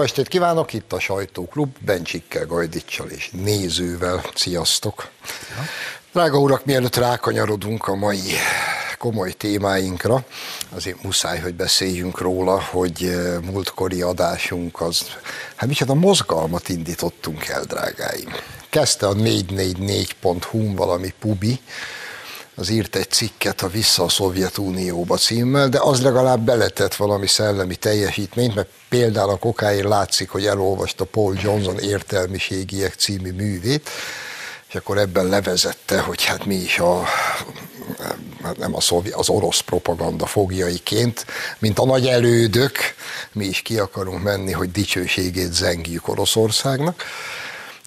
Jó estét kívánok, itt a Sajtóklub, Bencsikkel, Gajdicsal és nézővel. Sziasztok! Ja. Drága urak, mielőtt rákanyarodunk a mai komoly témáinkra, azért muszáj, hogy beszéljünk róla, hogy eh, múltkori adásunk az, hát micsoda mozgalmat indítottunk el, drágáim. Kezdte a 444.hu valami pubi, az írt egy cikket a Vissza a Szovjetunióba címmel, de az legalább beletett valami szellemi teljesítményt, mert például a kokáért látszik, hogy elolvasta Paul Johnson értelmiségiek című művét, és akkor ebben levezette, hogy hát mi is a, hát nem a szovjet, az orosz propaganda fogjaiként, mint a nagy elődök, mi is ki akarunk menni, hogy dicsőségét zengjük Oroszországnak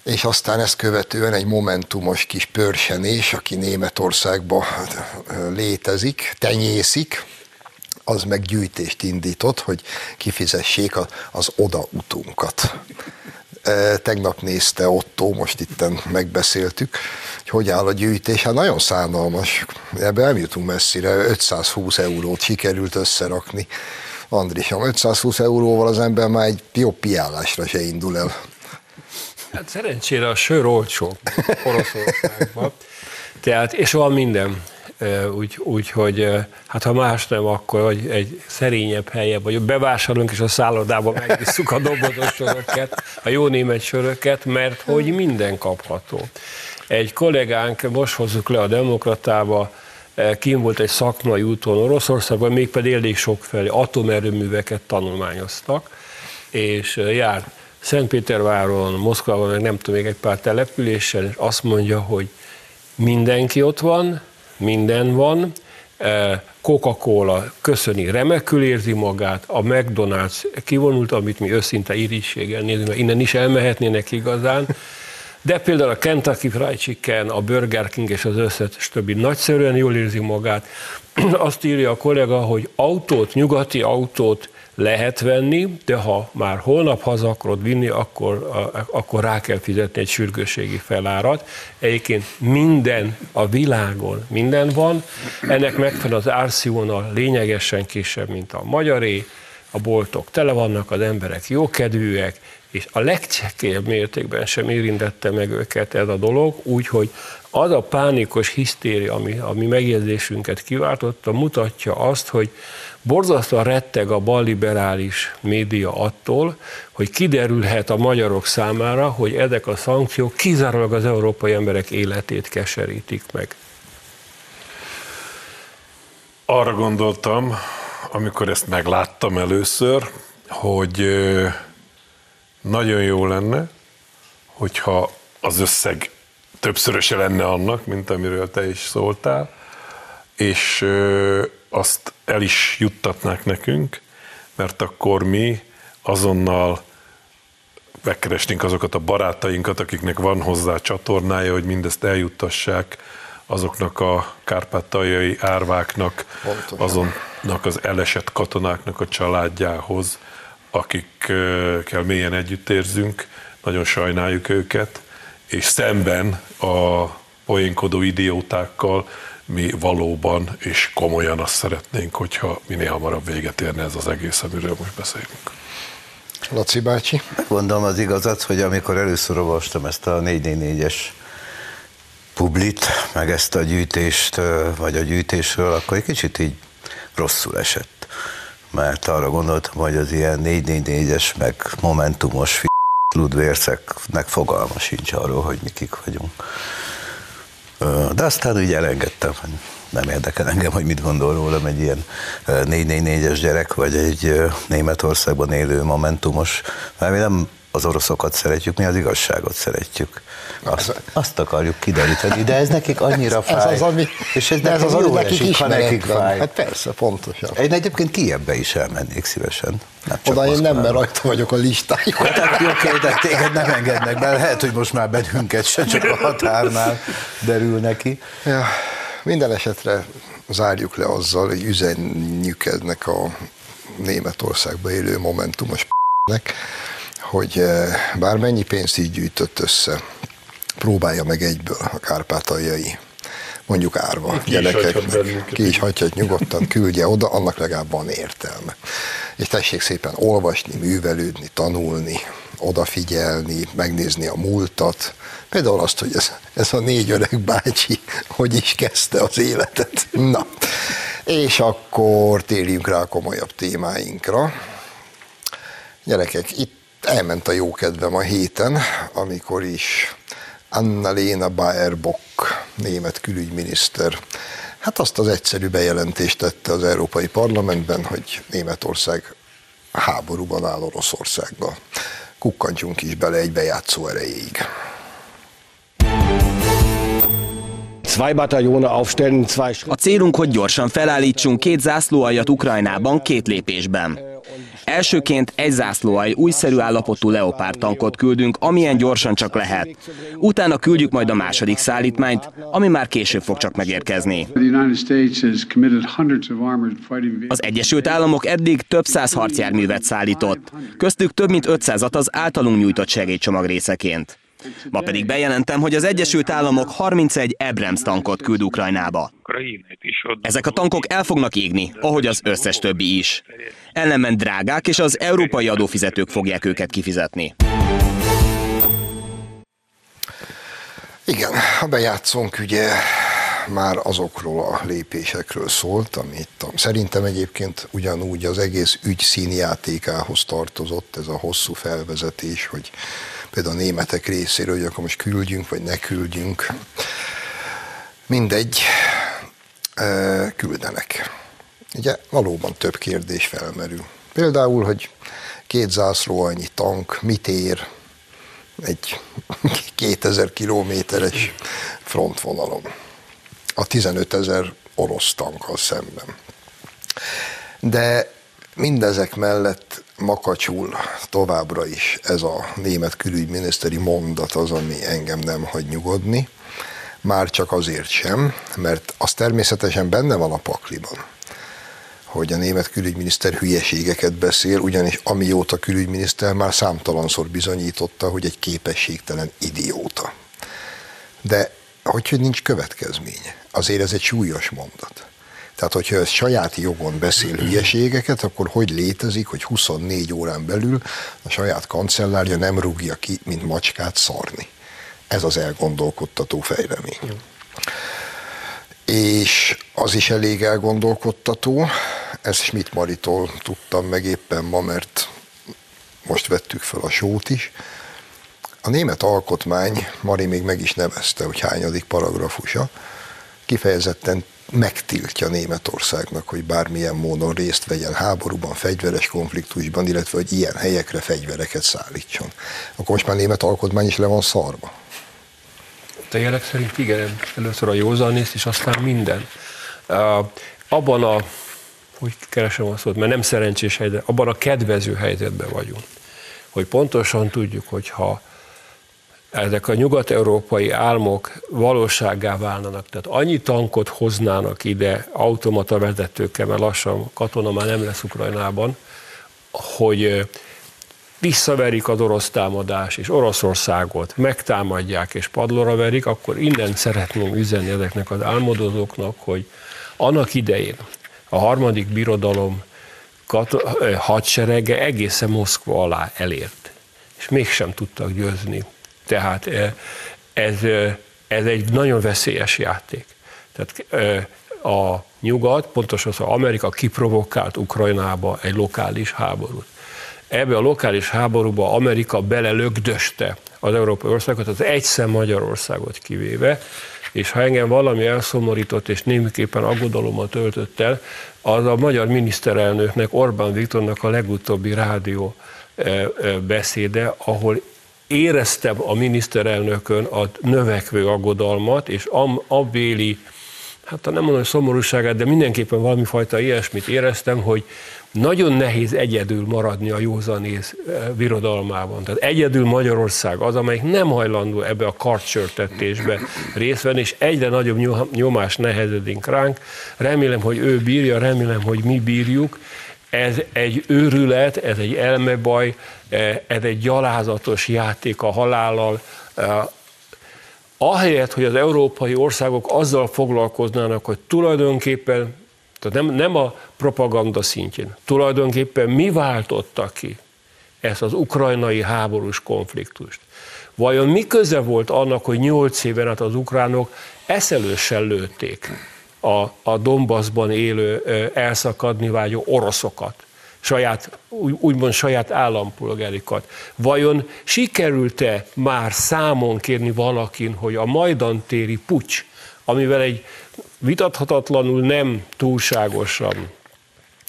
és aztán ezt követően egy momentumos kis pörsenés, aki Németországban létezik, tenyészik, az meg gyűjtést indított, hogy kifizessék az odautunkat. Tegnap nézte Otto, most itten megbeszéltük, hogy hogy áll a gyűjtés. Hát nagyon szánalmas, ebbe nem jutunk messzire, 520 eurót sikerült összerakni. Andrisom, 520 euróval az ember már egy jobb piálásra se indul el. Hát szerencsére a sör olcsó Oroszországban. Tehát, és van minden. Úgy, úgy, hogy hát ha más nem, akkor hogy egy szerényebb helye, vagy bevásárolunk, és a szállodába megisszuk a dobozos söröket, a jó német söröket, mert hogy minden kapható. Egy kollégánk, most hozzuk le a demokratába, kim volt egy szakmai úton Oroszországban, mégpedig elég sok felé atomerőműveket tanulmányoztak, és járt Szentpéterváron, Moszkvában, nem tudom, még egy pár településen, és azt mondja, hogy mindenki ott van, minden van, e, Coca-Cola köszöni, remekül érzi magát, a McDonald's kivonult, amit mi őszinte irigységgel nézünk, mert innen is elmehetnének igazán, de például a Kentucky Fried Chicken, a Burger King és az összes többi nagyszerűen jól érzi magát. Azt írja a kollega, hogy autót, nyugati autót lehet venni, de ha már holnap haza akarod vinni, akkor, akkor rá kell fizetni egy sürgőségi felárat. Egyébként minden a világon, minden van, ennek megfelelően az árszínvonal lényegesen kisebb, mint a magyaré, a boltok tele vannak, az emberek jókedvűek, és a legcsekélyebb mértékben sem érintette meg őket ez a dolog, úgyhogy az a pánikos hisztéria, ami, ami megjegyzésünket kiváltotta, mutatja azt, hogy borzasztóan retteg a balliberális média attól, hogy kiderülhet a magyarok számára, hogy ezek a szankciók kizárólag az európai emberek életét keserítik meg. Arra gondoltam, amikor ezt megláttam először, hogy nagyon jó lenne, hogyha az összeg többszöröse lenne annak, mint amiről te is szóltál, és azt el is juttatnák nekünk, mert akkor mi azonnal megkeresnénk azokat a barátainkat, akiknek van hozzá csatornája, hogy mindezt eljuttassák azoknak a kárpátaljai árváknak, Pontosan. azonnak az elesett katonáknak a családjához, akikkel mélyen együtt érzünk, nagyon sajnáljuk őket, és szemben a poénkodó idiótákkal mi valóban és komolyan azt szeretnénk, hogyha minél hamarabb véget érne ez az egész, amiről most beszélünk. Laci bácsi? Megmondom az igazat, hogy amikor először olvastam ezt a 444-es publit, meg ezt a gyűjtést, vagy a gyűjtésről, akkor egy kicsit így rosszul esett. Mert arra gondoltam, hogy az ilyen 444-es, meg momentumos ludvérceknek fogalma sincs arról, hogy mi kik vagyunk. De aztán úgy elengedtem, hogy nem érdekel engem, hogy mit gondol rólam egy ilyen 444-es gyerek, vagy egy Németországban élő momentumos, mert mi nem az oroszokat szeretjük, mi az igazságot szeretjük. Azt, azt akarjuk kideríteni, de ez nekik annyira fáj. Ez az, ami, és ez, ez az, ami nekik esik, ha nekik fáj. Hát persze, pontosan. Én egyébként Kievbe is elmennék szívesen. Nem Oda én nem, mert rajta vagyok a listájukon. Hát oké, okay, de téged nem engednek be, lehet, hogy most már bennünket se csak a határnál derül neki. Ja, minden esetre zárjuk le azzal, hogy üzenjük ennek a Németországba élő momentumos nek, hogy eh, bármennyi pénzt így gyűjtött össze, próbálja meg egyből a kárpátaljai mondjuk árva Ki is gyerekek, hagyhat bennünket. ki is hagyhat nyugodtan, küldje oda, annak legalább van értelme. És tessék szépen olvasni, művelődni, tanulni, odafigyelni, megnézni a múltat. Például azt, hogy ez, ez a négy öreg bácsi hogy is kezdte az életet. Na, és akkor térjünk rá a komolyabb témáinkra. Gyerekek, itt elment a jó kedvem a héten, amikor is Annalena Baerbock, német külügyminiszter, hát azt az egyszerű bejelentést tette az Európai Parlamentben, hogy Németország háborúban áll Oroszországgal. Kukkantsunk is bele egy bejátszó erejéig. A célunk, hogy gyorsan felállítsunk két zászlóaljat Ukrajnában két lépésben. Elsőként egy zászlóalj újszerű állapotú Leopard tankot küldünk, amilyen gyorsan csak lehet. Utána küldjük majd a második szállítmányt, ami már később fog csak megérkezni. Az Egyesült Államok eddig több száz harcjárművet szállított, köztük több mint 500-at az általunk nyújtott segélycsomag részeként. Ma pedig bejelentem, hogy az Egyesült Államok 31 Abrams tankot küld Ukrajnába. Ezek a tankok el fognak égni, ahogy az összes többi is. Ellenben drágák, és az európai adófizetők fogják őket kifizetni. Igen, a bejátszónk ugye már azokról a lépésekről szólt, amit szerintem egyébként ugyanúgy az egész ügy színjátékához tartozott ez a hosszú felvezetés, hogy például a németek részéről, hogy akkor most küldjünk, vagy ne küldjünk. Mindegy, küldenek. Ugye valóban több kérdés felmerül. Például, hogy két zászló annyi tank mit ér egy 2000 kilométeres frontvonalon. A 15 ezer orosz tankkal szemben. De mindezek mellett makacsul továbbra is ez a német külügyminiszteri mondat az, ami engem nem hagy nyugodni. Már csak azért sem, mert az természetesen benne van a pakliban, hogy a német külügyminiszter hülyeségeket beszél, ugyanis amióta külügyminiszter már számtalanszor bizonyította, hogy egy képességtelen idióta. De hogy, hogy nincs következménye? Azért ez egy súlyos mondat. Tehát, hogyha ez saját jogon beszél hülyeségeket, akkor hogy létezik, hogy 24 órán belül a saját kancellárja nem rúgja ki, mint macskát szarni. Ez az elgondolkodtató fejlemény. És az is elég elgondolkodtató, ezt Schmidt Maritól tudtam meg éppen ma, mert most vettük fel a sót is. A német alkotmány, Mari még meg is nevezte, hogy hányadik paragrafusa, kifejezetten megtiltja Németországnak, hogy bármilyen módon részt vegyen háborúban, fegyveres konfliktusban, illetve hogy ilyen helyekre fegyvereket szállítson. Akkor most már német alkotmány is le van szarva. Te jelek szerint igen, először a józanész, és aztán minden. Abban a, hogy keresem a szót, mert nem szerencsés helyzet, abban a kedvező helyzetben vagyunk, hogy pontosan tudjuk, hogy ha ezek a nyugat-európai álmok valóságá válnának, tehát annyi tankot hoznának ide automata vezetőkkel, mert lassan katona már nem lesz Ukrajnában, hogy visszaverik az orosz támadás, és Oroszországot megtámadják és padlóra verik, akkor innen szeretném üzenni ezeknek az álmodozóknak, hogy annak idején a harmadik birodalom hadserege egészen Moszkva alá elért, és mégsem tudtak győzni. Tehát ez, ez egy nagyon veszélyes játék. Tehát a nyugat, pontosan az Amerika kiprovokált Ukrajnába egy lokális háborút ebbe a lokális háborúba Amerika belelögdöste az európai országokat, az egyszer Magyarországot kivéve, és ha engem valami elszomorított és némiképpen aggodalommal töltött el, az a magyar miniszterelnöknek, Orbán Viktornak a legutóbbi rádió beszéde, ahol éreztem a miniszterelnökön a növekvő aggodalmat, és am, abéli, hát nem mondom, hogy szomorúságát, de mindenképpen valami fajta ilyesmit éreztem, hogy nagyon nehéz egyedül maradni a józanész eh, birodalmában. Tehát egyedül Magyarország az, amelyik nem hajlandó ebbe a kartsörtetésbe részt venni, és egyre nagyobb nyom- nyomás nehezedik ránk. Remélem, hogy ő bírja, remélem, hogy mi bírjuk. Ez egy őrület, ez egy elmebaj, eh, ez egy gyalázatos játék a halállal, eh, ahelyett, hogy az európai országok azzal foglalkoznának, hogy tulajdonképpen, tehát nem, nem a propaganda szintjén, tulajdonképpen mi váltotta ki ezt az ukrajnai háborús konfliktust. Vajon mi köze volt annak, hogy nyolc éven át az ukránok eszelősen lőtték a, a Donbassban élő, elszakadni vágyó oroszokat? saját, úgymond saját állampolgárikat. Vajon sikerült-e már számon kérni valakin, hogy a Majdan téri pucs, amivel egy vitathatatlanul nem túlságosan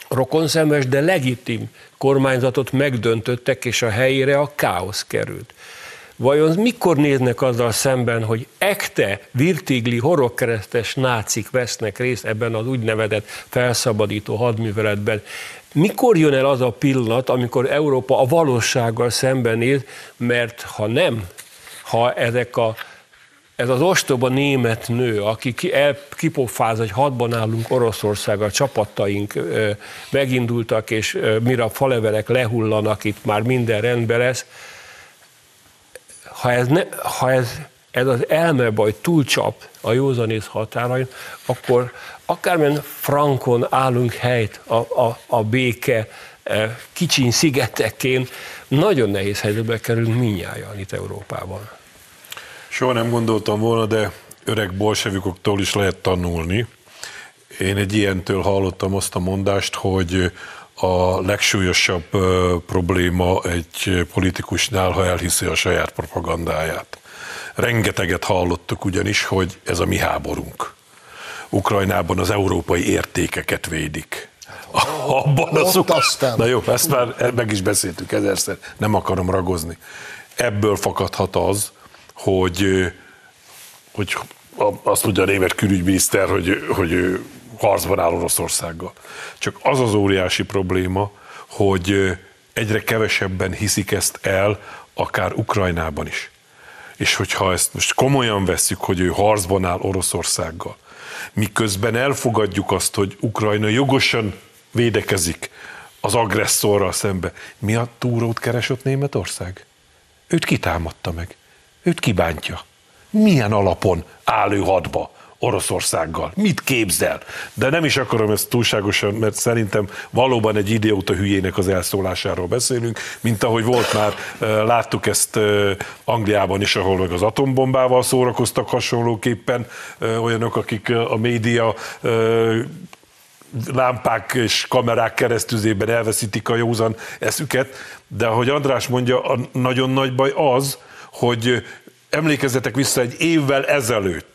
rokonszemes, de legitim kormányzatot megdöntöttek, és a helyére a káosz került. Vajon mikor néznek azzal szemben, hogy ekte, virtigli, horogkeresztes nácik vesznek részt ebben az úgynevezett felszabadító hadműveletben? Mikor jön el az a pillanat, amikor Európa a valósággal szembenéz, mert ha nem, ha ezek a ez az ostoba német nő, aki ki, el, kipofáz, hogy hadban állunk Oroszországgal, csapataink megindultak, és mire a falevelek lehullanak, itt már minden rendben lesz. Ha ez, ne, ha ez, ez az elmebaj túlcsap a józanész határain, akkor akármilyen frankon állunk helyt a, a, a béke e, kicsiny szigetekén, nagyon nehéz helyzetbe kerülünk minnyáján itt Európában. Soha nem gondoltam volna, de öreg bolsevikoktól is lehet tanulni. Én egy ilyentől hallottam azt a mondást, hogy a legsúlyosabb probléma egy politikusnál, ha elhiszi a saját propagandáját. Rengeteget hallottuk ugyanis, hogy ez a mi háborunk. Ukrajnában az európai értékeket védik. Abban az aztán. Na jó, ezt már meg is beszéltük ezerszer, nem akarom ragozni. Ebből fakadhat az, hogy, hogy azt mondja a német külügyminiszter, hogy, hogy ő harcban áll Oroszországgal. Csak az az óriási probléma, hogy egyre kevesebben hiszik ezt el, akár Ukrajnában is. És hogyha ezt most komolyan vesszük, hogy ő harcban áll Oroszországgal, miközben elfogadjuk azt, hogy Ukrajna jogosan védekezik az agresszorral szembe. Mi a túrót keresett Németország? Őt kitámadta meg. Őt kibántja. Milyen alapon áll ő hadba? Oroszországgal. Mit képzel? De nem is akarom ezt túlságosan, mert szerintem valóban egy idióta hülyének az elszólásáról beszélünk, mint ahogy volt már, láttuk ezt Angliában is, ahol meg az atombombával szórakoztak hasonlóképpen olyanok, akik a média lámpák és kamerák keresztüzében elveszítik a józan eszüket, de ahogy András mondja, a nagyon nagy baj az, hogy emlékezzetek vissza egy évvel ezelőtt,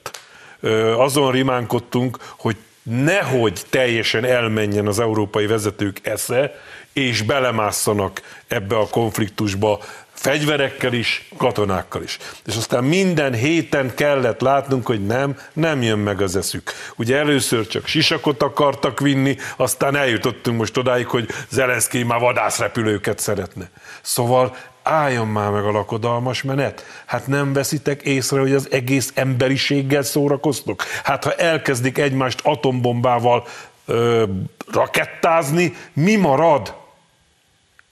azon rimánkodtunk, hogy nehogy teljesen elmenjen az európai vezetők esze, és belemásszanak ebbe a konfliktusba fegyverekkel is, katonákkal is. És aztán minden héten kellett látnunk, hogy nem, nem jön meg az eszük. Ugye először csak sisakot akartak vinni, aztán eljutottunk most odáig, hogy Zelenszky már vadászrepülőket szeretne. Szóval álljon már meg a lakodalmas menet. Hát nem veszitek észre, hogy az egész emberiséggel szórakoztok? Hát ha elkezdik egymást atombombával ö, rakettázni, mi marad?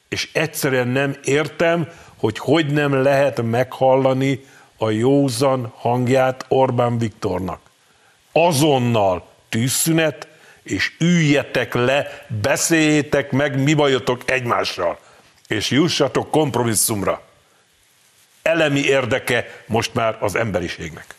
És egyszerűen nem értem, hogy hogy nem lehet meghallani a józan hangját Orbán Viktornak. Azonnal tűzszünet, és üljetek le, beszéljétek meg, mi bajotok egymással és jussatok kompromisszumra. Elemi érdeke most már az emberiségnek.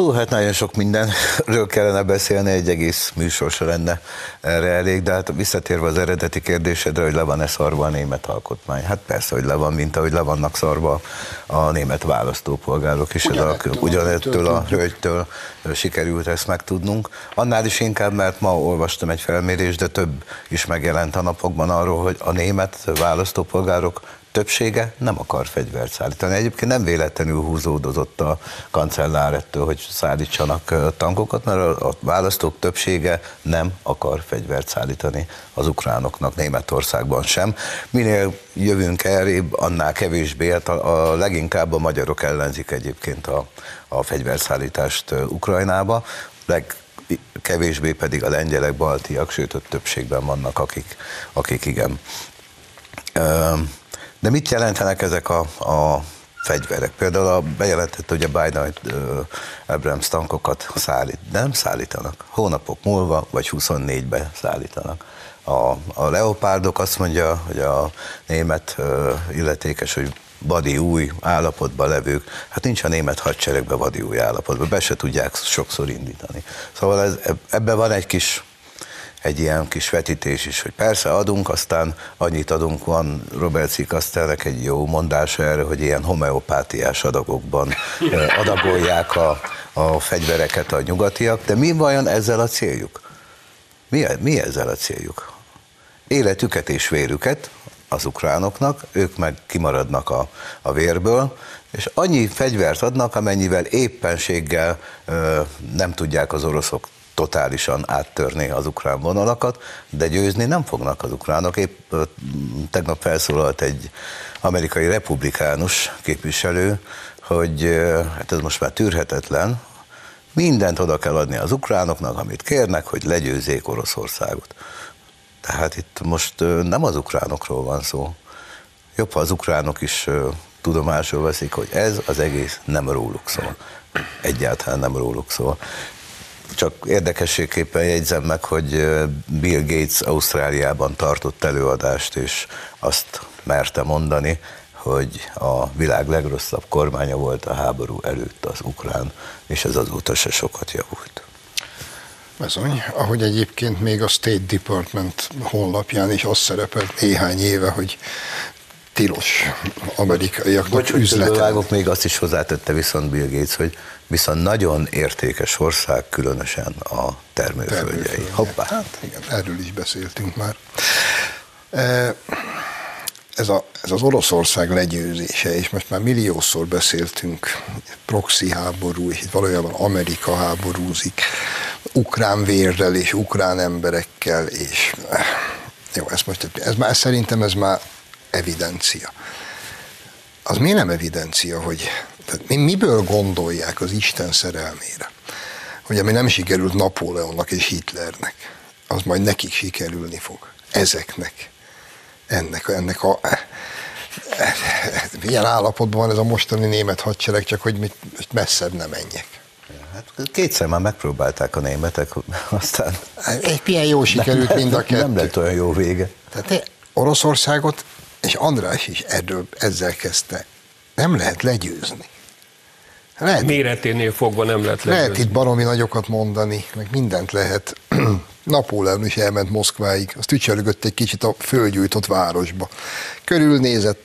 Hú, hát nagyon sok mindenről kellene beszélni, egy egész műsor se lenne erre elég, de hát visszatérve az eredeti kérdésedre, hogy le van-e szarva a német alkotmány. Hát persze, hogy le van, mint ahogy le vannak szarva a német választópolgárok is. Ugyanettől, ugyanettől a hölgytől sikerült ezt megtudnunk. Annál is inkább, mert ma olvastam egy felmérést, de több is megjelent a napokban arról, hogy a német választópolgárok többsége nem akar fegyvert szállítani. Egyébként nem véletlenül húzódozott a kancellár ettől, hogy szállítsanak tankokat, mert a választók többsége nem akar fegyvert szállítani az ukránoknak Németországban sem. Minél jövünk elrébb, annál kevésbé, hát a, a leginkább a magyarok ellenzik egyébként a, a fegyverszállítást Ukrajnába, leg, kevésbé pedig a lengyelek, baltiak, sőt, a többségben vannak, akik, akik igen. De mit jelentenek ezek a, a fegyverek. Például a bejelentette, hogy a Biden Abrams tankokat szállít, nem szállítanak. Hónapok múlva, vagy 24-be szállítanak. A, a leopárdok azt mondja, hogy a német illetékes, hogy vadi új állapotban levők, hát nincs a német hadseregben vadi új állapotban, be se tudják sokszor indítani. Szóval ez, ebben van egy kis egy ilyen kis vetítés is, hogy persze adunk, aztán annyit adunk, van Robert Cikasztelnek egy jó mondása erre, hogy ilyen homeopátiás adagokban adagolják a, a fegyvereket a nyugatiak, de mi vajon ezzel a céljuk? Mi, mi ezzel a céljuk? Életüket és vérüket az ukránoknak, ők meg kimaradnak a, a vérből, és annyi fegyvert adnak, amennyivel éppenséggel ö, nem tudják az oroszok totálisan áttörni az ukrán vonalakat, de győzni nem fognak az ukránok. Épp tegnap felszólalt egy amerikai republikánus képviselő, hogy hát ez most már tűrhetetlen, mindent oda kell adni az ukránoknak, amit kérnek, hogy legyőzzék Oroszországot. Tehát itt most nem az ukránokról van szó. Jobb, ha az ukránok is tudomásul veszik, hogy ez az egész nem róluk szól. Egyáltalán nem róluk szól. Csak érdekességképpen jegyzem meg, hogy Bill Gates Ausztráliában tartott előadást, és azt merte mondani, hogy a világ legrosszabb kormánya volt a háború előtt az ukrán, és ez azóta se sokat javult. Bizony, ahogy egyébként még a State Department honlapján is az szerepelt néhány éve, hogy tilos amerikaiaknak üzletelni. még azt is hozzátette viszont Bill Gates, hogy viszont nagyon értékes ország, különösen a termőföldjei. Hoppá. Hát igen, erről is beszéltünk már. E, ez, a, ez az Oroszország legyőzése, és most már milliószor beszéltünk, proxy háború, és itt valójában Amerika háborúzik, ukrán vérrel és ukrán emberekkel, és eh, jó, ez most, ez már, szerintem ez már evidencia. Az miért nem evidencia, hogy tehát miből gondolják az Isten szerelmére? Hogy ami nem sikerült Napóleonnak és Hitlernek, az majd nekik sikerülni fog. Ezeknek. Ennek, ennek a milyen állapotban van ez a mostani német hadsereg, csak hogy most messzebb nem menjek. Hát kétszer már megpróbálták a németek, aztán... Egy milyen jó sikerült nem, mind a kettő. Nem lett olyan jó vége. Tehát Oroszországot, és András is erről, ezzel kezdte, nem lehet legyőzni. Lehet, Méreténél fogva nem lehet legyőzni. Lehet itt baromi nagyokat mondani, meg mindent lehet. Napóleon is elment Moszkváig, azt ücsörgött egy kicsit a földgyújtott városba. Körülnézett,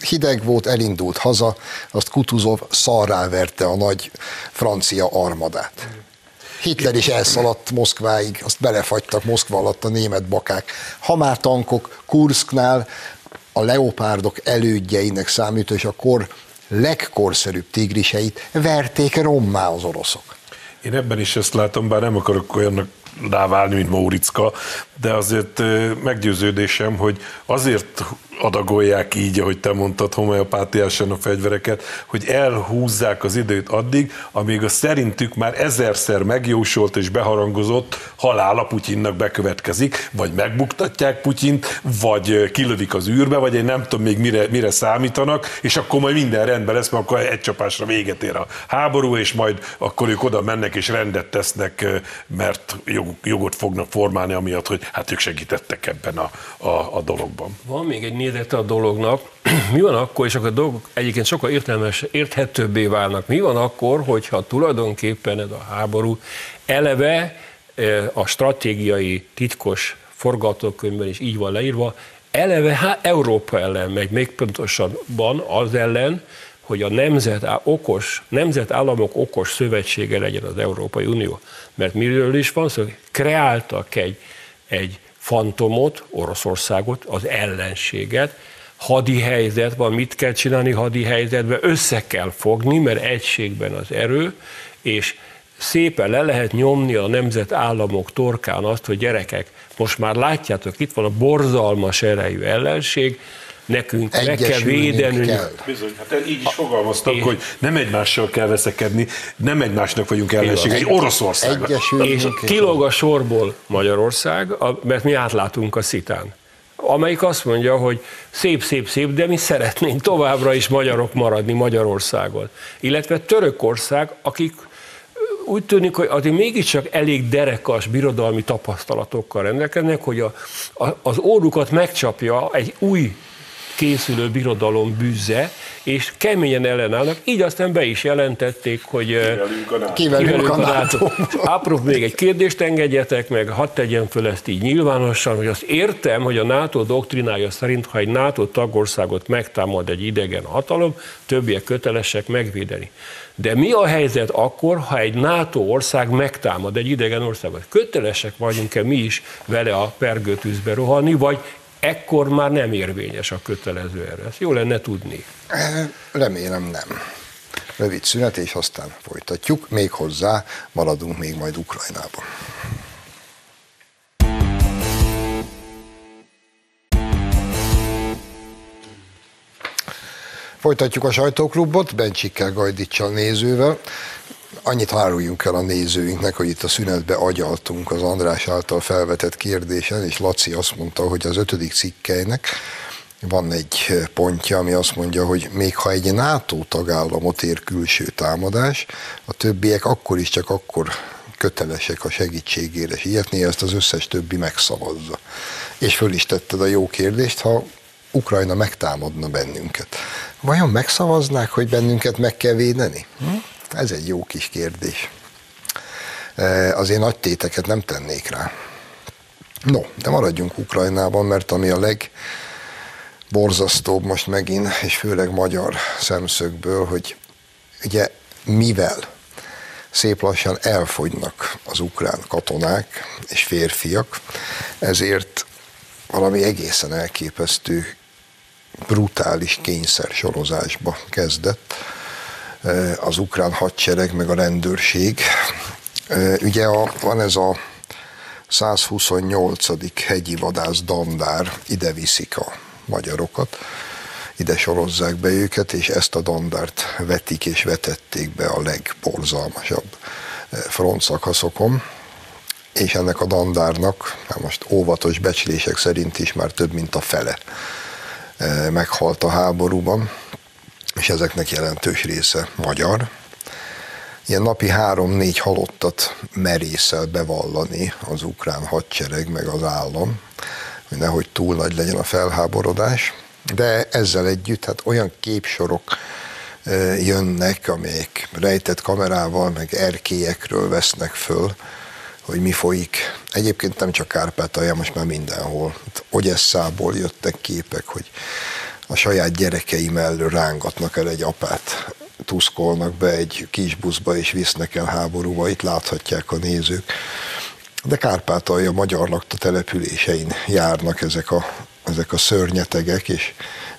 hideg volt, elindult haza, azt Kutuzov szarrá verte a nagy francia armadát. Hitler is elszaladt Moszkváig, azt belefagytak Moszkva alatt a német bakák. Ha már tankok, Kursknál a leopárdok elődjeinek számít, és a kor legkorszerűbb tigriseit verték rommá az oroszok. Én ebben is ezt látom, bár nem akarok olyannak ráválni, mint Mauricka, de azért meggyőződésem, hogy azért adagolják így, ahogy te mondtad, homeopátiásan a fegyvereket, hogy elhúzzák az időt addig, amíg a szerintük már ezerszer megjósolt és beharangozott halála Putyinnak bekövetkezik, vagy megbuktatják Putyint, vagy kilövik az űrbe, vagy én nem tudom még mire, mire számítanak, és akkor majd minden rendben lesz, mert akkor egy csapásra véget ér a háború, és majd akkor ők oda mennek és rendet tesznek, mert jogot fognak formálni, amiatt, hogy hát ők segítettek ebben a, a, a dologban. Van még egy nézete a dolognak, mi van akkor, és akkor a dolgok egyébként sokkal értelmes, érthetőbbé válnak, mi van akkor, hogyha tulajdonképpen ez a háború eleve e, a stratégiai titkos forgatókönyvben is így van leírva, eleve hát Európa ellen megy, még pontosabban az ellen, hogy a nemzet, okos, nemzetállamok okos szövetsége legyen az Európai Unió. Mert miről is van szó? Kreáltak egy, egy fantomot, Oroszországot, az ellenséget, hadi helyzet van, mit kell csinálni hadi helyzetben, össze kell fogni, mert egységben az erő, és szépen le lehet nyomni a nemzetállamok torkán azt, hogy gyerekek, most már látjátok, itt van a borzalmas erejű ellenség, nekünk meg kell védenünk. Kell. Bizony, hát így is fogalmaztak, én... hogy nem egymással kell veszekedni, nem egymásnak vagyunk ellenség, egy Oroszország. És kilóg a sorból Magyarország, mert mi átlátunk a szitán. amelyik azt mondja, hogy szép, szép, szép, de mi szeretnénk továbbra is magyarok maradni Magyarországon. Illetve Törökország, akik úgy tűnik, hogy azért mégiscsak elég derekas birodalmi tapasztalatokkal rendelkeznek, hogy a, a, az órukat megcsapja egy új készülő birodalom bűze, és keményen ellenállnak, így aztán be is jelentették, hogy kivelünk a NATO. Apró, még egy kérdést engedjetek meg, hadd tegyem föl ezt így nyilvánosan, hogy azt értem, hogy a NATO doktrinája szerint, ha egy NATO tagországot megtámad egy idegen hatalom, többiek kötelesek megvédeni. De mi a helyzet akkor, ha egy NATO ország megtámad egy idegen országot? Kötelesek vagyunk-e mi is vele a pergőtűzbe rohanni, vagy ekkor már nem érvényes a kötelező erre. Ezt jó lenne tudni. Remélem nem. Rövid szünet, és aztán folytatjuk. Még hozzá maradunk még majd Ukrajnában. Folytatjuk a sajtóklubot, Bencsikkel, Gajdicsal nézővel. Annyit áruljunk el a nézőinknek, hogy itt a szünetbe agyaltunk az András által felvetett kérdésen, és Laci azt mondta, hogy az ötödik cikkeinek van egy pontja, ami azt mondja, hogy még ha egy NATO tagállamot ér külső támadás, a többiek akkor is csak akkor kötelesek a segítségére sietni, ezt az összes többi megszavazza. És föl is tetted a jó kérdést, ha Ukrajna megtámadna bennünket. Vajon megszavaznák, hogy bennünket meg kell védeni? Hm? Ez egy jó kis kérdés. Azért nagy téteket nem tennék rá. No, de maradjunk Ukrajnában, mert ami a legborzasztóbb most megint, és főleg magyar szemszögből, hogy ugye mivel szép lassan elfogynak az ukrán katonák és férfiak, ezért valami egészen elképesztő, brutális kényszer sorozásba kezdett az ukrán hadsereg, meg a rendőrség. Ugye a, van ez a 128. hegyi vadász dandár, ide viszik a magyarokat, ide sorozzák be őket, és ezt a dandárt vetik és vetették be a legborzalmasabb frontszakaszokon, és ennek a dandárnak, hát most óvatos becslések szerint is már több mint a fele meghalt a háborúban, és ezeknek jelentős része magyar. Ilyen napi három-négy halottat merészel bevallani az ukrán hadsereg, meg az állam, hogy nehogy túl nagy legyen a felháborodás. De ezzel együtt hát olyan képsorok jönnek, amelyek rejtett kamerával, meg erkélyekről vesznek föl, hogy mi folyik. Egyébként nem csak Kárpátalja, most már mindenhol. Ogyesszából jöttek képek, hogy a saját gyerekei mellől rángatnak el egy apát, tuszkolnak be egy kis buszba és visznek el háborúba, itt láthatják a nézők. De Kárpátalja magyar lakta településein járnak ezek a, ezek a szörnyetegek, és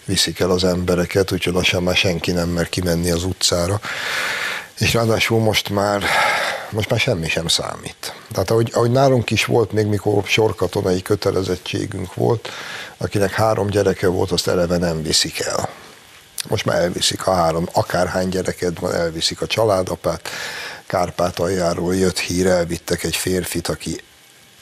viszik el az embereket, úgyhogy lassan már senki nem mer kimenni az utcára. És ráadásul most már, most már semmi sem számít. Tehát ahogy, ahogy nálunk is volt, még mikor sorkatonai kötelezettségünk volt, akinek három gyereke volt, azt eleve nem viszik el. Most már elviszik a három, akárhány gyereked van, elviszik a családapát. Kárpátaljáról jött hír, elvittek egy férfit, aki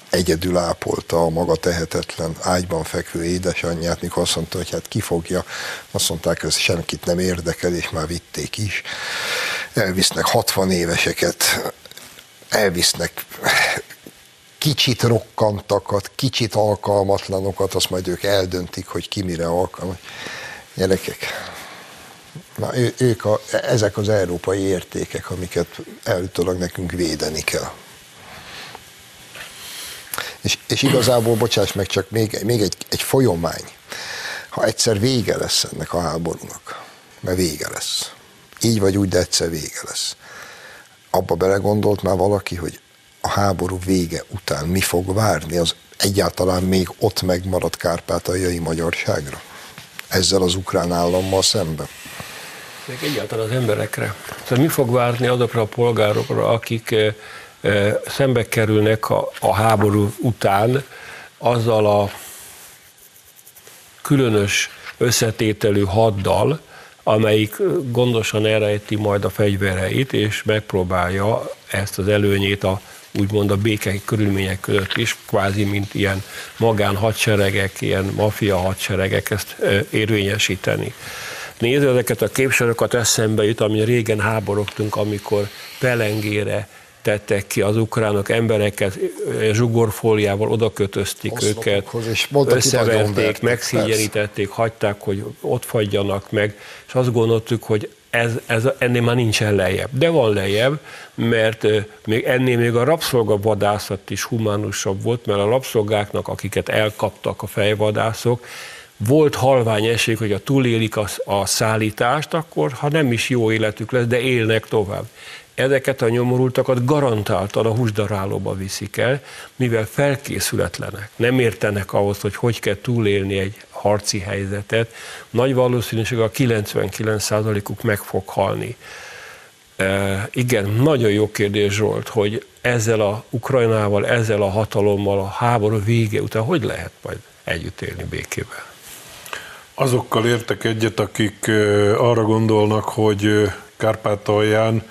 egyedül ápolta a maga tehetetlen ágyban fekvő édesanyját, mikor azt mondta, hogy hát kifogja, azt mondták, ez senkit nem érdekel, és már vitték is. Elvisznek 60 éveseket, elvisznek kicsit rokkantakat, kicsit alkalmatlanokat, azt majd ők eldöntik, hogy ki mire alkalmas. Gyerekek, na, ő, ők a, ezek az európai értékek, amiket előtőleg nekünk védeni kell. És, és igazából, bocsáss meg, csak még, még egy, egy folyomány. Ha egyszer vége lesz ennek a háborúnak, mert vége lesz. Így vagy úgy, de egyszer vége lesz. Abba belegondolt már valaki, hogy a háború vége után mi fog várni, az egyáltalán még ott megmaradt kárpátaljai magyarságra? Ezzel az ukrán állammal szemben? Még egyáltalán az emberekre. Tehát mi fog várni azokra a polgárokra, akik e, e, szembe kerülnek a, a háború után azzal a különös összetételű haddal, amelyik gondosan elrejti majd a fegyvereit, és megpróbálja ezt az előnyét a úgymond a béke körülmények között is, kvázi mint ilyen magán hadseregek, ilyen mafia hadseregek ezt érvényesíteni. Nézve ezeket a képsorokat eszembe jut, ami régen háborogtunk, amikor pelengére tettek ki az ukránok embereket, zsugorfóliával oda kötözték őket, és összeverték, megszígyenítették, hagyták, hogy ott fagyjanak meg, és azt gondoltuk, hogy ez, ez, ennél már nincsen lejjebb. De van lejjebb, mert még ennél még a rabszolgavadászat is humánusabb volt, mert a rabszolgáknak, akiket elkaptak a fejvadászok, volt halvány esély, hogy a túlélik a, a szállítást, akkor ha nem is jó életük lesz, de élnek tovább ezeket a nyomorultakat garantáltan a húsdarálóba viszik el, mivel felkészületlenek, nem értenek ahhoz, hogy hogy kell túlélni egy harci helyzetet, nagy valószínűség a 99%-uk meg fog halni. E, igen, nagyon jó kérdés volt, hogy ezzel a Ukrajnával, ezzel a hatalommal a háború vége után hogy lehet majd együtt élni békével? Azokkal értek egyet, akik arra gondolnak, hogy Kárpátalján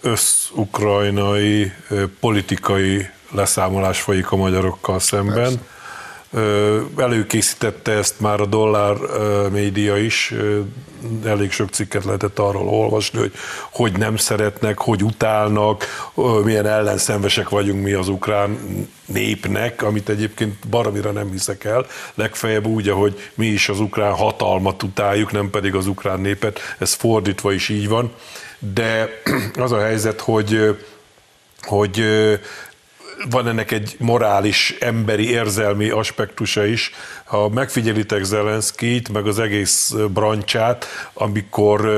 össz-ukrajnai politikai leszámolás folyik a magyarokkal szemben. Persze. Előkészítette ezt már a dollár média is, elég sok cikket lehetett arról olvasni, hogy hogy nem szeretnek, hogy utálnak, milyen ellenszenvesek vagyunk mi az ukrán népnek, amit egyébként baromira nem hiszek el, legfeljebb úgy, ahogy mi is az ukrán hatalmat utáljuk, nem pedig az ukrán népet, ez fordítva is így van de az a helyzet, hogy, hogy van ennek egy morális, emberi, érzelmi aspektusa is. Ha megfigyelitek Zelenszkit, meg az egész brancsát, amikor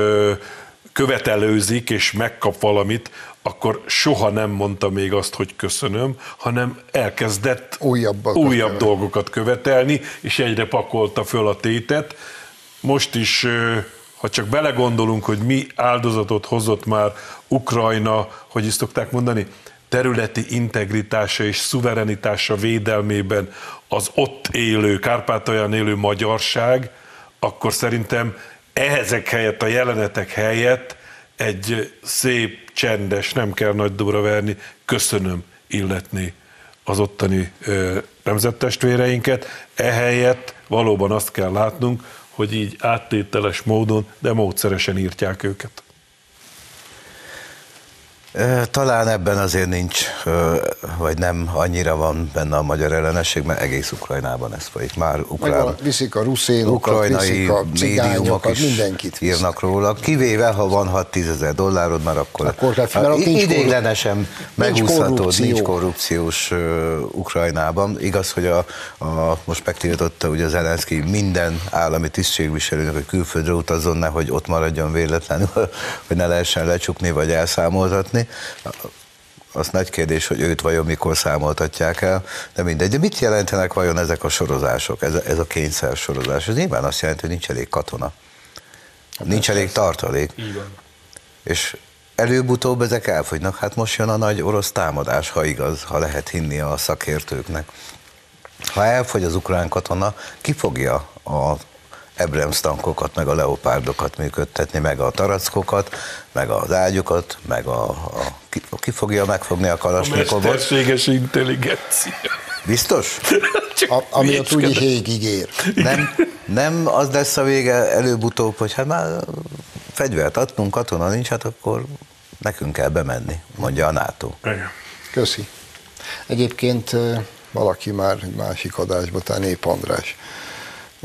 követelőzik és megkap valamit, akkor soha nem mondta még azt, hogy köszönöm, hanem elkezdett újabb követelni. dolgokat követelni, és egyre pakolta föl a tétet. Most is ha csak belegondolunk, hogy mi áldozatot hozott már Ukrajna, hogy is szokták mondani, területi integritása és szuverenitása védelmében az ott élő, Kárpátalján élő magyarság, akkor szerintem ezek helyett, a jelenetek helyett egy szép, csendes, nem kell nagy dóra verni, köszönöm illetni az ottani ö, nemzettestvéreinket. Ehelyett valóban azt kell látnunk, hogy így áttételes módon, de módszeresen írtják őket. Talán ebben azért nincs, vagy nem annyira van benne a magyar ellenesség, mert egész Ukrajnában ez folyik. Már ukrán, viszik a ruszénokat, ukrajnai viszik a médiumok is mindenkit írnak róla. Kivéve, ha van 6-10 ezer dollárod, már akkor, akkor kell, mert nincs idéglenesen megúszhatod, nincs korrupciós uh, Ukrajnában. Igaz, hogy a, a, most megtiltotta ugye az Elenszki minden állami tisztségviselőnek, hogy külföldre utazzon, hogy ott maradjon véletlenül, hogy ne lehessen lecsukni vagy elszámoltatni az nagy kérdés, hogy őt vajon mikor számoltatják el, de mindegy. De mit jelentenek vajon ezek a sorozások, ez a, ez a kényszer sorozás? Ez nyilván azt jelenti, hogy nincs elég katona. Hát nincs elég tartalék. És előbb-utóbb ezek elfogynak. Hát most jön a nagy orosz támadás, ha igaz, ha lehet hinni a szakértőknek. Ha elfogy az ukrán katona, ki fogja a Abrams tankokat, meg a leopárdokat működtetni, meg a tarackokat, meg az ágyokat, meg a, a ki, ki fogja megfogni a kalasnyikovot. A mesterséges intelligencia. Biztos? a, ami a úgy hégig ér. Nem, nem az lesz a vége előbb-utóbb, hogy hát már fegyvert adtunk, katona nincs, hát akkor nekünk kell bemenni, mondja a NATO. Igen. Köszi. Egyébként valaki már egy másik adásban, talán épp András,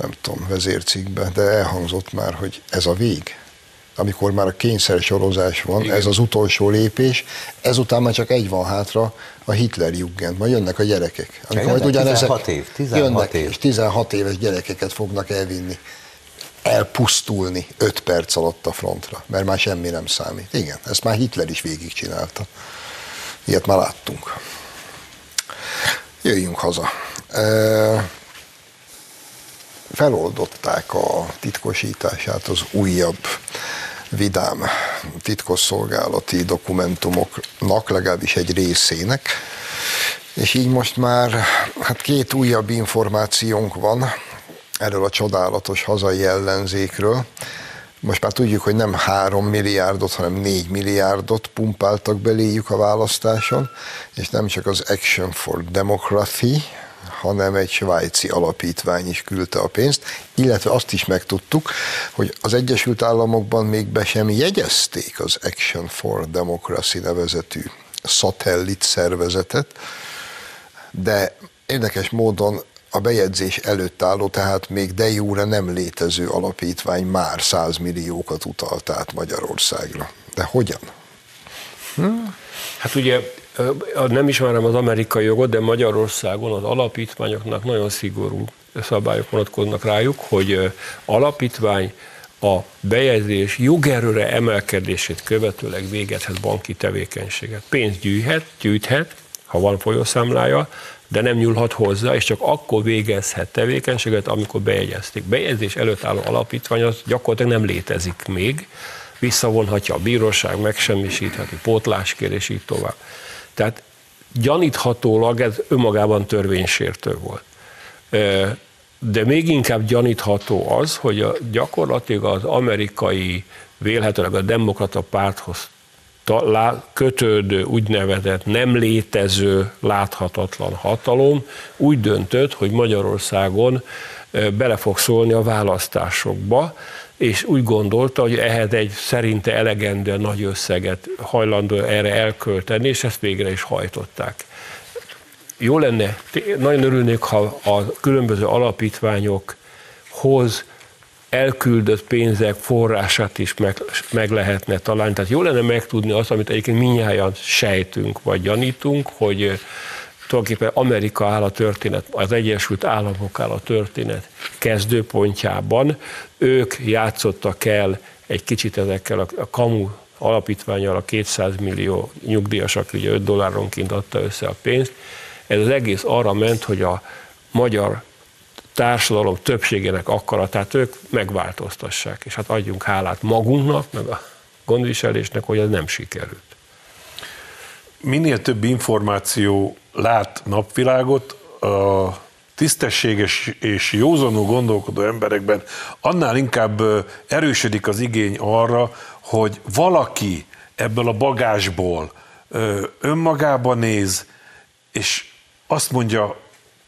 nem tudom, vezércikbe, de elhangzott már, hogy ez a vég. Amikor már a kényszer sorozás van, Igen. ez az utolsó lépés, ezután már csak egy van hátra, a Hitler Jugend, majd jönnek a gyerekek. Amikor majd ugyanezek 16 év, 16 jönnek, év. és 16 éves gyerekeket fognak elvinni elpusztulni 5 perc alatt a frontra, mert már semmi nem számít. Igen, ezt már Hitler is végigcsinálta. Ilyet már láttunk. Jöjjünk haza feloldották a titkosítását az újabb vidám titkosszolgálati dokumentumoknak, legalábbis egy részének, és így most már hát két újabb információnk van erről a csodálatos hazai ellenzékről. Most már tudjuk, hogy nem 3 milliárdot, hanem 4 milliárdot pumpáltak beléjük a választáson, és nem csak az Action for Democracy, hanem egy svájci alapítvány is küldte a pénzt, illetve azt is megtudtuk, hogy az Egyesült Államokban még be sem jegyezték az Action for Democracy nevezetű szatellit szervezetet, de érdekes módon a bejegyzés előtt álló, tehát még de jóra nem létező alapítvány már 100 milliókat utalt át Magyarországra. De hogyan? Hm? Hát ugye nem ismerem az amerikai jogot, de Magyarországon az alapítványoknak nagyon szigorú szabályok vonatkoznak rájuk, hogy alapítvány a bejegyzés jogerőre emelkedését követőleg végezhet banki tevékenységet. Pénzt gyűjthet, gyűjthet, ha van folyószámlája, de nem nyúlhat hozzá, és csak akkor végezhet tevékenységet, amikor bejegyezték. Bejegyzés előtt álló alapítvány az gyakorlatilag nem létezik még, visszavonhatja a bíróság, megsemmisítheti, pótláskérés, így tovább. Tehát gyaníthatólag ez önmagában törvénysértő volt. De még inkább gyanítható az, hogy a, gyakorlatilag az amerikai, vélhetőleg a demokrata párthoz kötődő, úgynevezett nem létező, láthatatlan hatalom úgy döntött, hogy Magyarországon bele fog szólni a választásokba, és úgy gondolta, hogy ehhez egy szerinte elegendő nagy összeget hajlandó erre elkölteni, és ezt végre is hajtották. Jó lenne, nagyon örülnék, ha a különböző alapítványokhoz elküldött pénzek forrását is meg, meg lehetne találni. Tehát jó lenne megtudni azt, amit egyébként minnyáján sejtünk, vagy gyanítunk, hogy tulajdonképpen Amerika áll a történet, az Egyesült Államok áll a történet kezdőpontjában. Ők játszottak el egy kicsit ezekkel a, a kamu alapítványal a 200 millió nyugdíjasak, ugye 5 dolláronként adta össze a pénzt. Ez az egész arra ment, hogy a magyar társadalom többségének akaratát ők megváltoztassák, és hát adjunk hálát magunknak, meg a gondviselésnek, hogy ez nem sikerült. Minél több információ lát napvilágot, a tisztességes és józanul gondolkodó emberekben annál inkább erősödik az igény arra, hogy valaki ebből a bagásból önmagába néz, és azt mondja,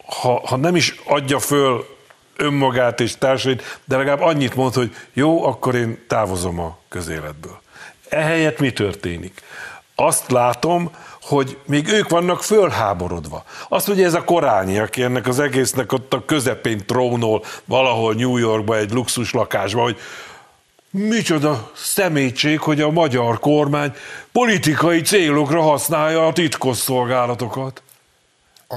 ha, ha nem is adja föl önmagát és társait, de legalább annyit mond, hogy jó, akkor én távozom a közéletből. Ehelyett mi történik? Azt látom, hogy még ők vannak fölháborodva. Azt ugye ez a korányi, aki ennek az egésznek ott a közepén trónol valahol New Yorkban egy luxus lakásban, hogy micsoda szemétség, hogy a magyar kormány politikai célokra használja a titkosszolgálatokat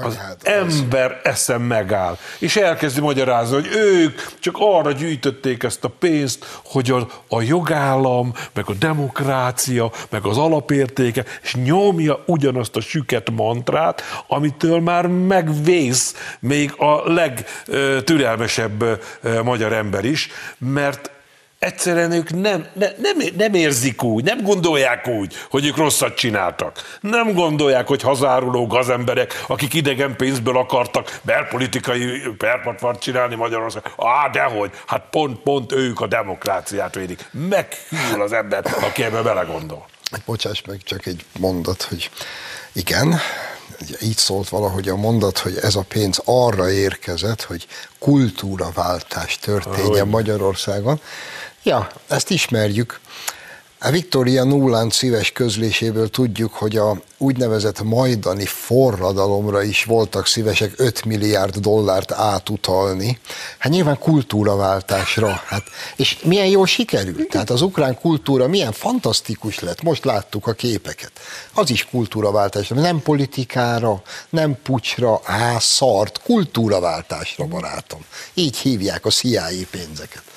az ember eszem megáll, és elkezdi magyarázni, hogy ők csak arra gyűjtötték ezt a pénzt, hogy a, a jogállam, meg a demokrácia, meg az alapértéke, és nyomja ugyanazt a süket mantrát, amitől már megvész még a legtürelmesebb magyar ember is, mert egyszerűen ők nem, ne, nem, nem érzik úgy, nem gondolják úgy, hogy ők rosszat csináltak. Nem gondolják, hogy hazáruló gazemberek, akik idegen pénzből akartak belpolitikai perpatvart csinálni Magyarország. Á, dehogy, hát pont, pont ők a demokráciát védik. Meghűl az ember, aki ebbe belegondol. Bocsáss meg, csak egy mondat, hogy igen, így szólt valahogy a mondat, hogy ez a pénz arra érkezett, hogy kultúraváltás történjen Magyarországon. Ja, ezt ismerjük. A Viktória Nuland szíves közléséből tudjuk, hogy a úgynevezett majdani forradalomra is voltak szívesek 5 milliárd dollárt átutalni. Hát nyilván kultúraváltásra. Hát, és milyen jól sikerült. Tehát az ukrán kultúra milyen fantasztikus lett. Most láttuk a képeket. Az is kultúraváltásra. Nem politikára, nem pucsra, á, szart, kultúraváltásra, barátom. Így hívják a CIA pénzeket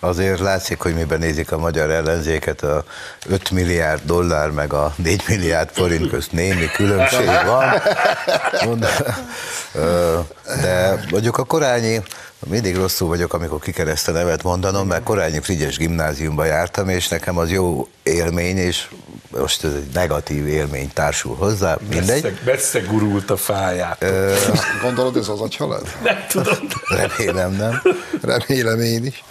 azért látszik, hogy miben nézik a magyar ellenzéket, a 5 milliárd dollár meg a 4 milliárd forint közt némi különbség van. De mondjuk a korányi, mindig rosszul vagyok, amikor kikereszte nevet mondanom, mert Korányi Frigyes gimnáziumba jártam, és nekem az jó élmény, és most ez egy negatív élmény társul hozzá, mindegy. Messze, gurult a fáját. Gondolod, ez az a család? Nem tudom. Remélem nem. Remélem én is.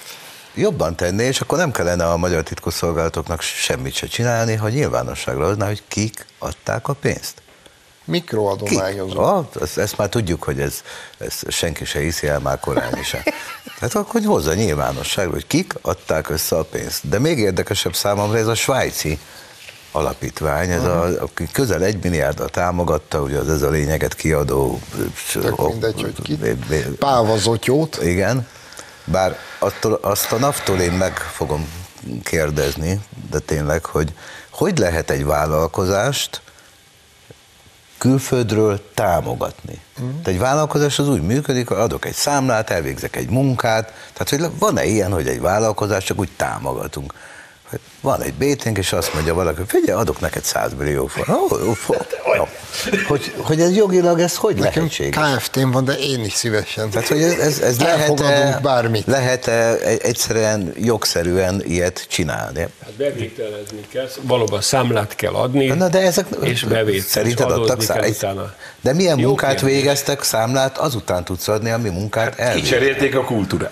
Jobban tenni, és akkor nem kellene a magyar titkosszolgálatoknak semmit se csinálni, ha nyilvánosságra hozná, hogy kik adták a pénzt. Mikroadományozó. Ah, ezt, ezt már tudjuk, hogy ez, ez senki se hiszi el már korán is. Tehát akkor hogy hozza nyilvánosságra, hogy kik adták össze a pénzt. De még érdekesebb számomra ez a svájci alapítvány, ez a, aki közel egy milliárddal támogatta, ugye az ez a lényeget kiadó... Tök mindegy, hogy ki. Pávazotyót. Igen, bár attól, azt a naftól én meg fogom kérdezni, de tényleg, hogy hogy lehet egy vállalkozást külföldről támogatni. Mm. Tehát egy vállalkozás az úgy működik, hogy adok egy számlát, elvégzek egy munkát, tehát hogy van-e ilyen, hogy egy vállalkozás csak úgy támogatunk hogy van egy béténk, és azt mondja valaki, figyelj, adok neked 100 millió forint. Oh, oh, oh. Hogy, hogy ez jogilag, ez hogy Nekem lehetséges? KFT-n van, de én is szívesen. Tehát, hogy ez, ez, ez lehet-e, Elfogadunk bármit. lehet-e egyszerűen jogszerűen ilyet csinálni? Hát bevételezni kell, valóban számlát kell adni, Na, de ezek és bevét, Szerinted és adtak adózni kell szá- utána. De milyen Jó munkát kérdés. végeztek, számlát azután tudsz adni, ami munkát elvégeztek. Kicserélték a kultúrát.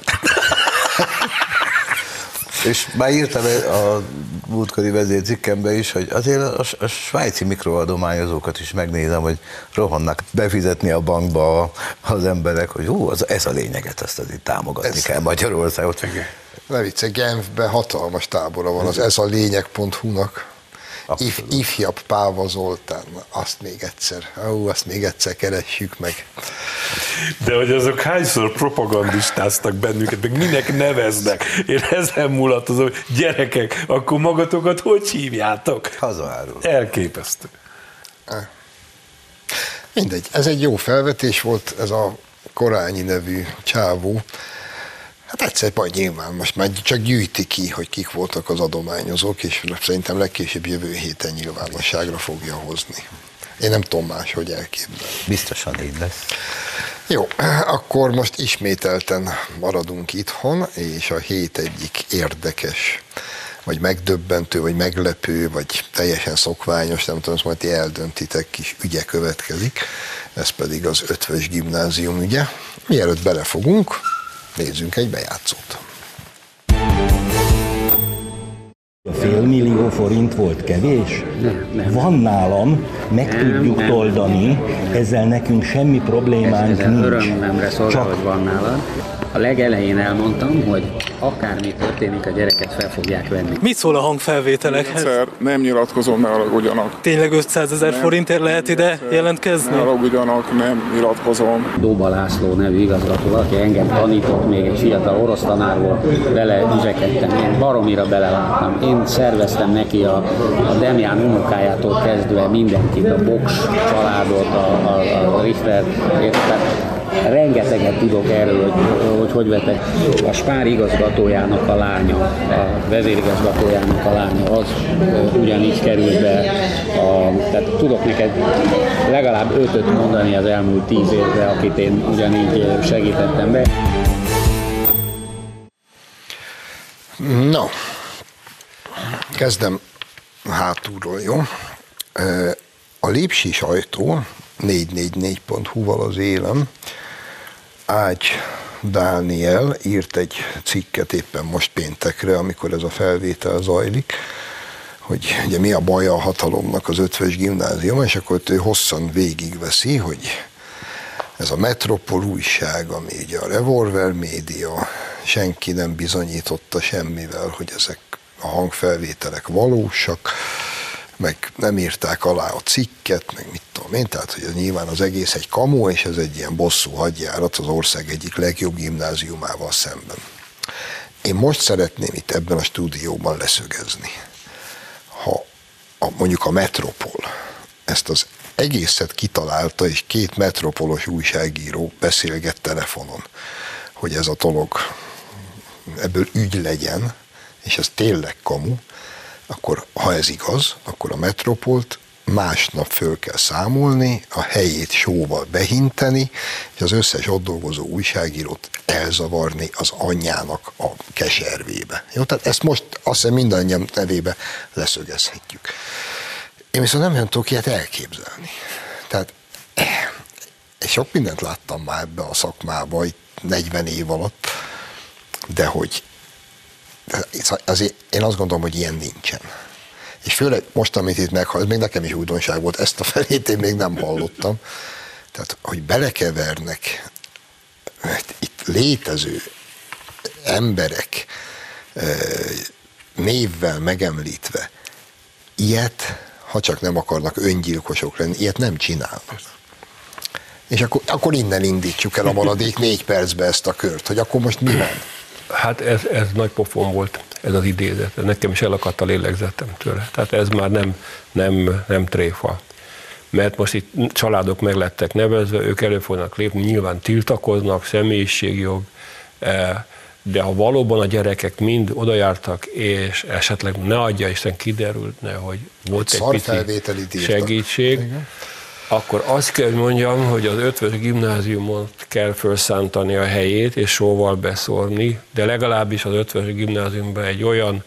És már írtam a múltkori vezércikkembe is, hogy azért a, a svájci mikroadományozókat is megnézem, hogy rohannak befizetni a bankba az emberek, hogy ó, az, ez a lényeget, azt azért támogatni Ez- kell Magyarországot. Ne vicce, Genfben hatalmas tábora van, az ez a lényeg.hu-nak. If, ifjabb Páva Zoltán, azt még egyszer, ó, azt még egyszer keressük meg. De hogy azok hányszor propagandistáztak bennünket, meg minek neveznek. Én ezen mulatozom, gyerekek, akkor magatokat hogy hívjátok? Hazaárul. Elképesztő. Mindegy, ez egy jó felvetés volt, ez a Korányi nevű csávó. Hát egyszer majd nyilván most már csak gyűjti ki, hogy kik voltak az adományozók, és szerintem legkésőbb jövő héten nyilvánosságra fogja hozni. Én nem tudom más, hogy elképzelni. Biztosan így lesz. Jó, akkor most ismételten maradunk itthon, és a hét egyik érdekes, vagy megdöbbentő, vagy meglepő, vagy teljesen szokványos, nem tudom, ezt majd ti eldöntitek, kis ügye következik, ez pedig az ötvös gimnázium ügye. Mielőtt belefogunk, nézzünk egy bejátszót. Fél millió forint volt kevés? Nem, nem. Van nálam, meg Nem, tudjuk nem. toldani, ezzel nekünk semmi problémánk Ez, ez nincs. örömömre szolgál, Csak hogy van nálad. A legelején elmondtam, hogy akármi történik, a gyereket fel fogják venni. Mit szól a hangfelvételekhez? Egyszer nem nyilatkozom, ne haragudjanak. Tényleg 500 ezer forintért lehet ide jelentkezni? Ne haragudjanak, nem nyilatkozom. Dóba László nevű igazgató, aki engem tanított, még egy fiatal orosz tanár volt, vele üzekedtem, én baromira beleláttam. Én szerveztem neki a, a Demján unokájától kezdve mindenkit, a Box családot, a, a, a Richter, tehát rengeteget tudok erről, hogy hogy, hogy vetek. A Spár igazgatójának a lánya, a vezérigazgatójának a lánya, az ugyanígy került be. A, tehát tudok neked legalább ötöt mondani az elmúlt tíz évre, akit én ugyanígy segítettem be. No, kezdem hátulról, jó? A Lépsi sajtó 444.hu-val az élem Ágy Dániel írt egy cikket éppen most péntekre, amikor ez a felvétel zajlik, hogy ugye mi a baj a hatalomnak az ötvös gimnázium, és akkor ő hosszan végigveszi, hogy ez a Metropol újság, ami ugye a Revolver média, senki nem bizonyította semmivel, hogy ezek a hangfelvételek valósak, meg nem írták alá a cikket, meg mit tudom én, tehát hogy ez nyilván az egész egy kamu, és ez egy ilyen bosszú hadjárat az ország egyik legjobb gimnáziumával szemben. Én most szeretném itt ebben a stúdióban leszögezni, ha a, mondjuk a Metropol ezt az egészet kitalálta, és két metropolos újságíró beszélget telefonon, hogy ez a dolog ebből ügy legyen, és ez tényleg kamu, akkor ha ez igaz, akkor a metropolt másnap föl kell számolni, a helyét sóval behinteni, és az összes ott dolgozó újságírót elzavarni az anyjának a keservébe. Jó, tehát ezt most azt hiszem mindannyian nevébe leszögezhetjük. Én viszont nem tudok ilyet elképzelni. Tehát eh, sok mindent láttam már ebbe a szakmába, itt 40 év alatt, de hogy azért én azt gondolom, hogy ilyen nincsen. És főleg most, amit itt meghall, ez még nekem is újdonság volt, ezt a felét én még nem hallottam. Tehát, hogy belekevernek mert itt létező emberek névvel megemlítve ilyet, ha csak nem akarnak öngyilkosok lenni, ilyet nem csinálnak. És akkor, akkor innen indítsuk el a maradék négy percbe ezt a kört, hogy akkor most mi van? Hát ez, ez nagy pofon volt, ez az idézet. Nekem is elakadt a lélegzetem tőle. Tehát ez már nem, nem, nem tréfa. Mert most itt családok meg lettek nevezve, ők elő fognak lépni, nyilván tiltakoznak, személyiségjog, eh, de ha valóban a gyerekek mind odajártak, és esetleg ne adja Isten kiderülne, hogy volt egy pici segítség, Igen. Akkor azt kell hogy mondjam, hogy az ötvös gimnáziumon kell felszántani a helyét, és sóval beszórni, de legalábbis az ötvös gimnáziumban egy olyan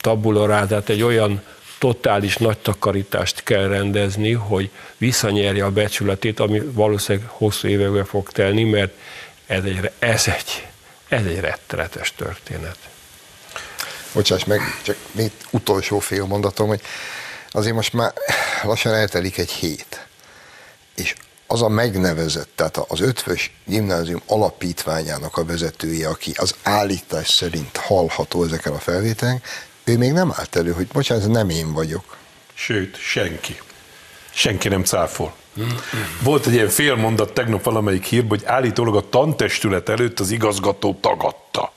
tabulorázát, egy olyan totális nagy takarítást kell rendezni, hogy visszanyerje a becsületét, ami valószínűleg hosszú évekbe fog telni, mert ez egy, ez egy, ez egy rettenetes történet. Bocsáss meg, csak még utolsó fél mondatom, hogy azért most már lassan eltelik egy hét, és az a megnevezett, tehát az ötvös gimnázium alapítványának a vezetője, aki az állítás szerint hallható ezeken a felvételen, ő még nem állt elő, hogy bocsánat, nem én vagyok. Sőt, senki. Senki nem cáfol. Volt egy ilyen félmondat tegnap valamelyik hírban, hogy állítólag a tantestület előtt az igazgató tagadta.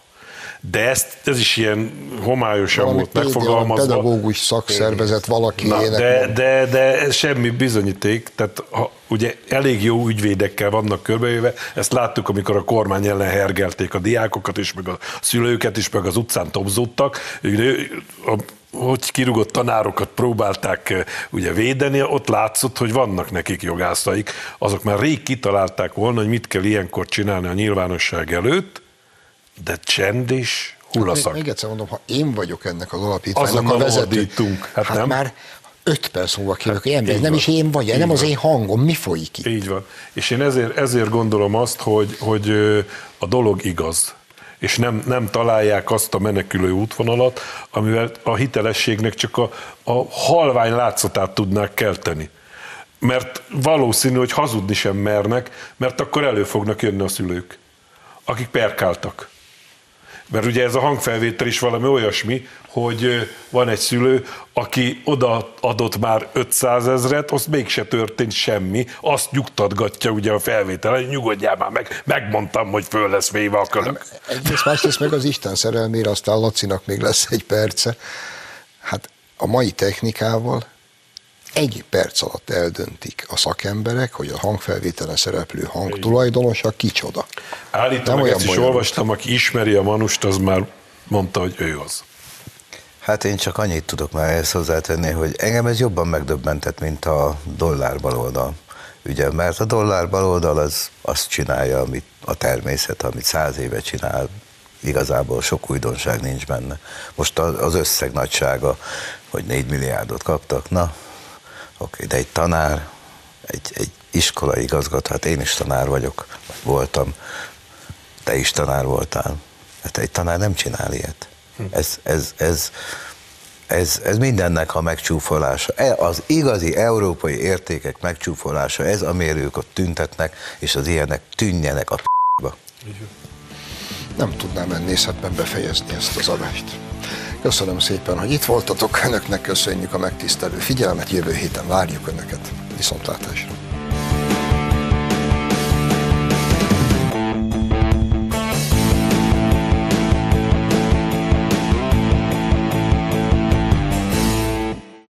De ezt, ez is ilyen homályosan Valami volt megfogalmazva. pedagógus szakszervezet valaki Na, ének de, mond. de, de ez semmi bizonyíték, tehát ha, ugye elég jó ügyvédekkel vannak körbejöve, ezt láttuk, amikor a kormány ellen hergelték a diákokat is, meg a szülőket is, meg az utcán topzódtak. Ugye, a, hogy kirúgott tanárokat próbálták eh, ugye védeni, ott látszott, hogy vannak nekik jogászaik. Azok már rég kitalálták volna, hogy mit kell ilyenkor csinálni a nyilvánosság előtt, de csend is hullaszak. Még, még egyszer mondom, ha én vagyok ennek az alapítványnak a vezető, ordítunk, hát hát nem? már öt perc múlva kívülök, hát, ember, nem van. is én vagy, Így nem az van. én hangom, mi folyik itt? Így van. És én ezért, ezért gondolom azt, hogy, hogy a dolog igaz. És nem, nem találják azt a menekülő útvonalat, amivel a hitelességnek csak a, a halvány látszatát tudnák kelteni. Mert valószínű, hogy hazudni sem mernek, mert akkor elő fognak jönni a szülők, akik perkáltak. Mert ugye ez a hangfelvétel is valami olyasmi, hogy van egy szülő, aki oda adott már 500 ezret, azt mégse történt semmi, azt nyugtatgatja ugye a felvétel, hogy nyugodjál már meg, megmondtam, hogy föl lesz véve a kölök. Egyrészt másrészt meg az Isten szerelmére, aztán Lacinak még lesz egy perce. Hát a mai technikával egy perc alatt eldöntik a szakemberek, hogy a hangfelvételen szereplő hang tulajdonosa kicsoda. Olyan ezt is olvastam, aki ismeri a Manust, az már mondta, hogy ő az. Hát én csak annyit tudok már ehhez hozzátenni, hogy engem ez jobban megdöbbentett, mint a dollár baloldal. Ugye, mert a dollár baloldal az azt csinálja, amit a természet, amit száz éve csinál, igazából sok újdonság nincs benne. Most a- az összeg nagysága, hogy 4 milliárdot kaptak, na, oké, de egy tanár, egy, egy iskolai igazgató, hát én is tanár vagyok, vagy voltam, te is tanár voltál. Hát egy tanár nem csinál ilyet. Ez, ez, ez, ez, ez mindennek a megcsúfolása. E- Az igazi európai értékek megcsúfolása, ez amiért ők ott tüntetnek, és az ilyenek tűnjenek a p***ba. Nem tudnám ennészhetben befejezni ezt az adást. Köszönöm szépen, hogy itt voltatok. Önöknek köszönjük a megtisztelő figyelmet. Jövő héten várjuk Önöket. Viszontlátásra.